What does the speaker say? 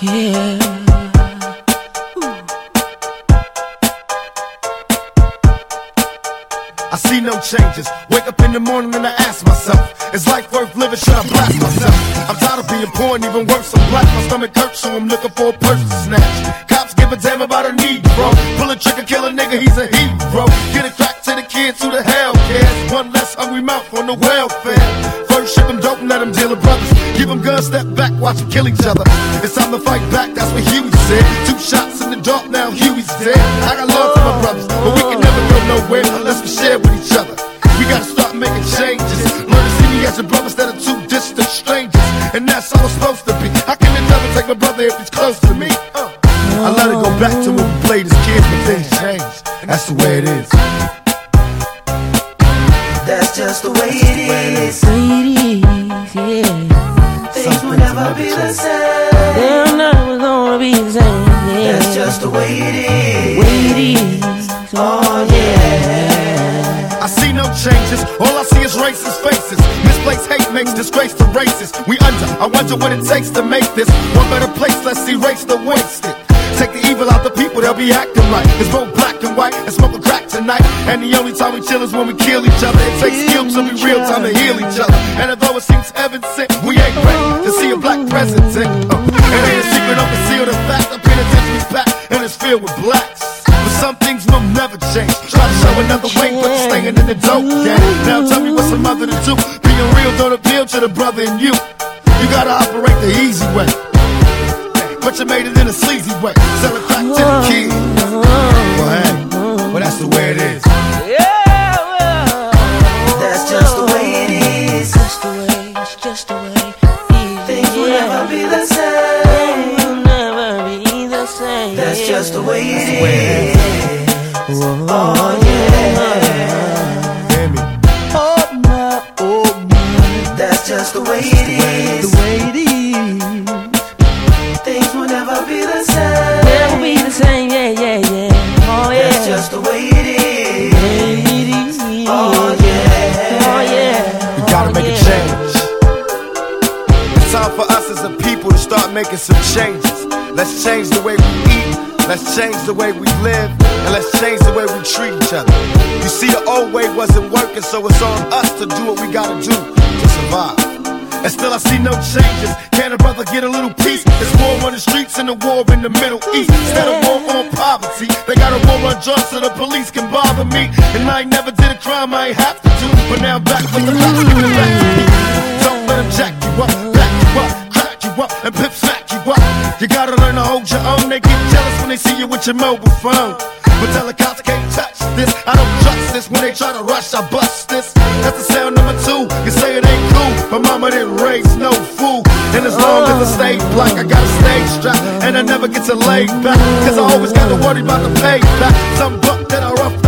Yeah. I see no changes. Wake up in the morning and I ask myself, is life worth living? Should I blast myself? I'm tired of being poor and even worse, I'm black. My stomach hurts, so I'm looking for a purse to snatch. Cops give a damn about a need, bro. Pull a trigger, kill a nigga, he's a hero. Get it crack to the kids who the Give them guns, step back, watch them kill each other. It's time to fight back, that's what Huey said. Two shots in the dark, now Huey's dead. I got love for my brothers, but we can never go nowhere unless we share with each other. We gotta start making changes. Learn to see me as a brother instead of two distant strangers. And that's all it's supposed to be. How can the devil take my brother if he's close to me? Uh. I let it go back to when we played as kids, but things changed. That's the way it is. That's just the way it is. The Way it is, yeah. Things will never be the same. They're never gonna be the same, yeah. That's just the way it is. Way it is. Oh yeah. I see no changes, all I see is racist faces. Misplaced hate makes disgrace to races. We under, I wonder what it takes to make this one better place. Let's erase the wasted. Take the evil out the people, they'll be acting right. It's both black and white and smoke a crack tonight. And the only time we chill is when we kill each other. It takes skill to be real time to heal each other. And although it seems heaven sent, we ain't ready president. Uh, it ain't secret, don't conceal the fact. The penitentiary's packed and it's filled with blacks. But some things will never change. Try to show another way, but you're staying in the dope game. Now tell me what's a mother to do. Being real don't appeal to the brother in you. You gotta operate the easy way. But you made it in a sleazy way. Sell it back to the kids. Just the way it is. Oh yeah. Oh, Hear? Oh my, oh my, That's just the way it is. the way it is. Things will never be the same. Never be the same, yeah, yeah, yeah. Oh yeah. That's just the way it is. Way it is. Oh yeah. Oh yeah. We gotta Oh, make a change. It's time for us as a people to start making some changes. Let's change the way we eat. Let's change the way we live. And let's change the way we treat each other. You see, the old way wasn't working, so it's on us to do what we gotta do to survive. And still I see no changes. Can a brother get a little peace? It's war on the streets and a war in the Middle East. Instead of war on poverty, they got a war on drugs so the police can bother me. And I ain't never did a crime I ain't have to do. But now I'm back with the facts, They get jealous when they see you with your mobile phone. But tell the cops can't touch this. I don't trust this. When they try to rush, I bust this. That's the sound number two. You say it ain't cool, but mama didn't raise no fool. And as long as I stay black, I got a stage strap. And I never get to lay back. Cause I always gotta worry about the payback. Some buck that I rough